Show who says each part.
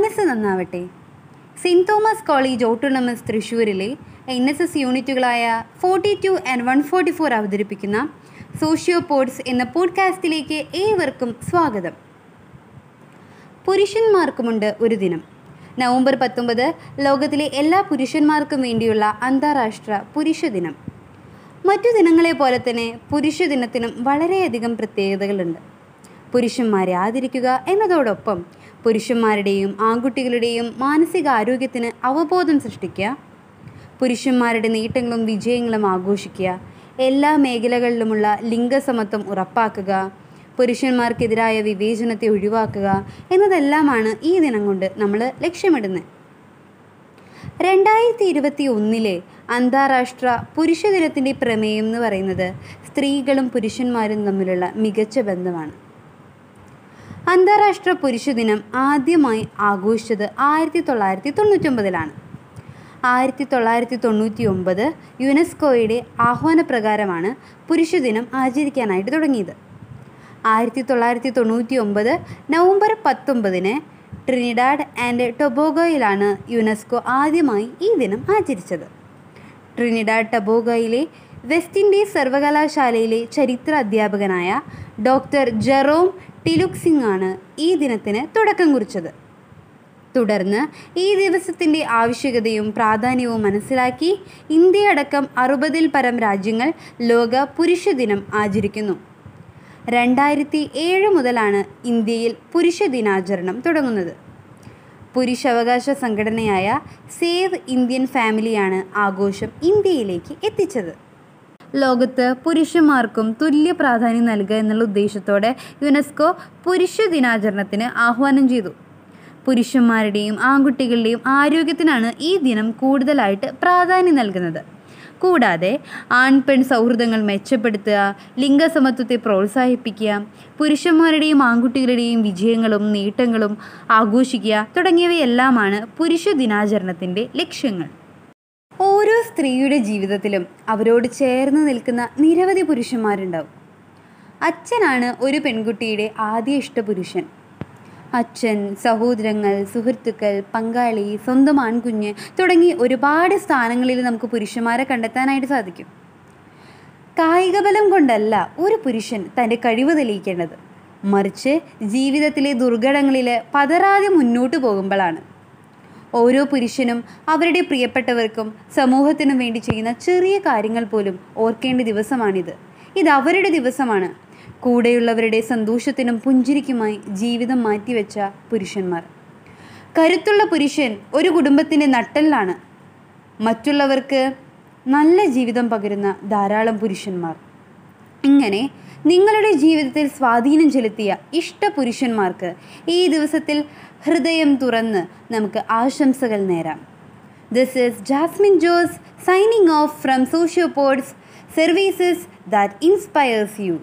Speaker 1: നന്നാവട്ടെ. Saint Thomas college autonomous തൃശ്ശൂരിലെ N S S യൂണിറ്റുകളായ forty two and one forty four അവതരിപ്പിക്കുന്ന socio pods എന്ന പോഡ്കാസ്റ്റിലേക്ക് ഏവർക്കും സ്വാഗതം. പുരുഷന്മാർക്കുമുണ്ട് ഒരു ദിനം. നവംബർ പത്തൊമ്പത് ലോകത്തിലെ എല്ലാ പുരുഷന്മാർക്കും വേണ്ടിയുള്ള അന്താരാഷ്ട്ര പുരുഷ ദിനം. മറ്റു ദിനങ്ങളെ പോലെ തന്നെ പുരുഷ ദിനത്തിനും വളരെയധികം പ്രത്യേകതകളുണ്ട്. പുരുഷന്മാരെ ആദരിക്കുക എന്നതോടൊപ്പം പുരുഷന്മാരുടെയും ആൺകുട്ടികളുടെയും മാനസികാരോഗ്യത്തിന് അവബോധം സൃഷ്ടിക്കുക. പുരുഷന്മാരുടെ നേട്ടങ്ങളും വിജയങ്ങളും ആഘോഷിക്കുക. എല്ലാ മേഖലകളിലുമുള്ള ലിംഗസമത്വം ഉറപ്പാക്കുക. പുരുഷന്മാർക്കെതിരായ വിവേചനത്തെ ഒഴിവാക്കുക എന്നതെല്ലാമാണ് ഈ ദിനം കൊണ്ട് നമ്മൾ ലക്ഷ്യമിടുന്നത്. രണ്ടായിരത്തി ഇരുപത്തി ഒന്നിലെ അന്താരാഷ്ട്ര പുരുഷ ദിനത്തിന്റെ പ്രമേയം എന്ന് പറയുന്നത് സ്ത്രീകളും പുരുഷന്മാരും തമ്മിലുള്ള മികച്ച ബന്ധമാണ്. അന്താരാഷ്ട്ര പുരുഷ ദിനം ആദ്യമായി ആഘോഷിച്ചത് ആയിരത്തി തൊള്ളായിരത്തി തൊണ്ണൂറ്റൊമ്പതിലാണ് ആയിരത്തി തൊള്ളായിരത്തി തൊണ്ണൂറ്റി ഒമ്പത് യുനെസ്കോയുടെ ആഹ്വാനപ്രകാരമാണ് പുരുഷ ദിനം ആചരിക്കാനായിട്ട് തുടങ്ങിയത്. ആയിരത്തി തൊള്ളായിരത്തി തൊണ്ണൂറ്റി ഒമ്പത് നവംബർ പത്തൊമ്പതിന് ട്രിനിഡാഡ് ആൻഡ് ടൊബോഗോയിലാണ് യുനെസ്കോ ആദ്യമായി ഈ ദിനം ആചരിച്ചത്. ട്രിനിഡാഡ് ടബോഗോയിലെ വെസ്റ്റ് ഇൻഡീസ് സർവകലാശാലയിലെ ചരിത്ര അധ്യാപകനായ ഡോക്ടർ ജെറോം ടിലുക്സിംഗ് ആണ് ഈ ദിനത്തിന് തുടക്കം കുറിച്ചത്. തുടർന്ന് ഈ ദിവസത്തിന്റെ ആവശ്യകതയും പ്രാധാന്യവും മനസ്സിലാക്കി ഇന്ത്യയടക്കം അറുപതിൽ പരം രാജ്യങ്ങൾ ലോക പുരുഷ ദിനം ആചരിക്കുന്നു. രണ്ടായിരത്തി ഏഴ് മുതലാണ് ഇന്ത്യയിൽ പുരുഷ ദിനാചരണം തുടങ്ങുന്നത്. പുരുഷാവകാശ സംഘടനയായ സേവ് ഇന്ത്യൻ ഫാമിലിയാണ് ആഘോഷം ഇന്ത്യയിലേക്ക് എത്തിച്ചത്. ലോകത്ത് പുരുഷന്മാർക്കും തുല്യ പ്രാധാന്യം നൽകുക എന്നുള്ള ഉദ്ദേശത്തോടെ യുനെസ്കോ പുരുഷ ദിനാചരണത്തിന് ആഹ്വാനം ചെയ്തു. പുരുഷന്മാരുടെയും ആൺകുട്ടികളുടെയും ആരോഗ്യത്തിനാണ് ഈ ദിനം കൂടുതലായിട്ട് പ്രാധാന്യം നൽകുന്നത്. കൂടാതെ ആൺപെൺ സൗഹൃദങ്ങൾ മെച്ചപ്പെടുത്തുക ലിംഗസമത്വത്തെ പ്രോത്സാഹിപ്പിക്കുക പുരുഷന്മാരുടെയും ആൺകുട്ടികളുടെയും വിജയങ്ങളും നേട്ടങ്ങളും ആഘോഷിക്കുക തുടങ്ങിയവയെല്ലാമാണ് പുരുഷ ദിനാചരണത്തിന്റെ ലക്ഷ്യങ്ങൾ. സ്ത്രീയുടെ ജീവിതത്തിലും അവരോട് ചേർന്ന് നിൽക്കുന്ന നിരവധി പുരുഷന്മാരുണ്ടാവും. അച്ഛനാണ് ഒരു പെൺകുട്ടിയുടെ ആദ്യ ഇഷ്ടപുരുഷൻ അച്ഛൻ സഹോദരങ്ങൾ സുഹൃത്തുക്കൾ പങ്കാളി സ്വന്തം ആൺകുഞ്ഞ് തുടങ്ങി ഒരുപാട് സ്ഥാനങ്ങളിൽ നമുക്ക് പുരുഷന്മാരെ കണ്ടെത്താനായിട്ട് സാധിക്കും. കായികബലം കൊണ്ടല്ല ഒരു പുരുഷൻ തന്റെ കഴിവ് തെളിയിക്കേണ്ടത്. മറിച്ച് ജീവിതത്തിലെ ദുർഘടങ്ങളിൽ പതറാതെ മുന്നോട്ട് പോകുമ്പോഴാണ്. ഓരോ പുരുഷനും അവരുടെ പ്രിയപ്പെട്ടവർക്കും സമൂഹത്തിനും വേണ്ടി ചെയ്യുന്ന ചെറിയ കാര്യങ്ങൾ പോലും ഓർക്കേണ്ട ദിവസമാണിത്. ഇത് അവരുടെ ദിവസമാണ്. കൂടെയുള്ളവരുടെ സന്തോഷത്തിനും പുഞ്ചിരിക്കുമായി ജീവിതം മാറ്റിവെച്ച പുരുഷന്മാർ. കരുത്തുള്ള പുരുഷൻ ഒരു കുടുംബത്തിന്റെ നട്ടെല്ലാണ്. മറ്റുള്ളവർക്ക് നല്ല ജീവിതം പകരുന്ന ധാരാളം പുരുഷന്മാർ. ഇങ്ങനെ നിങ്ങളുടെ ജീവിതത്തിൽ സ്വാധീനം ചെലുത്തിയ ഇഷ്ട പുരുഷന്മാർക്ക് ഈ ദിവസത്തിൽ ഹൃദയം തുറന്ന് നമുക്ക് ആശംസകൾ നേരാം. This is Jasmin Jose signing off from sociopods services that inspires you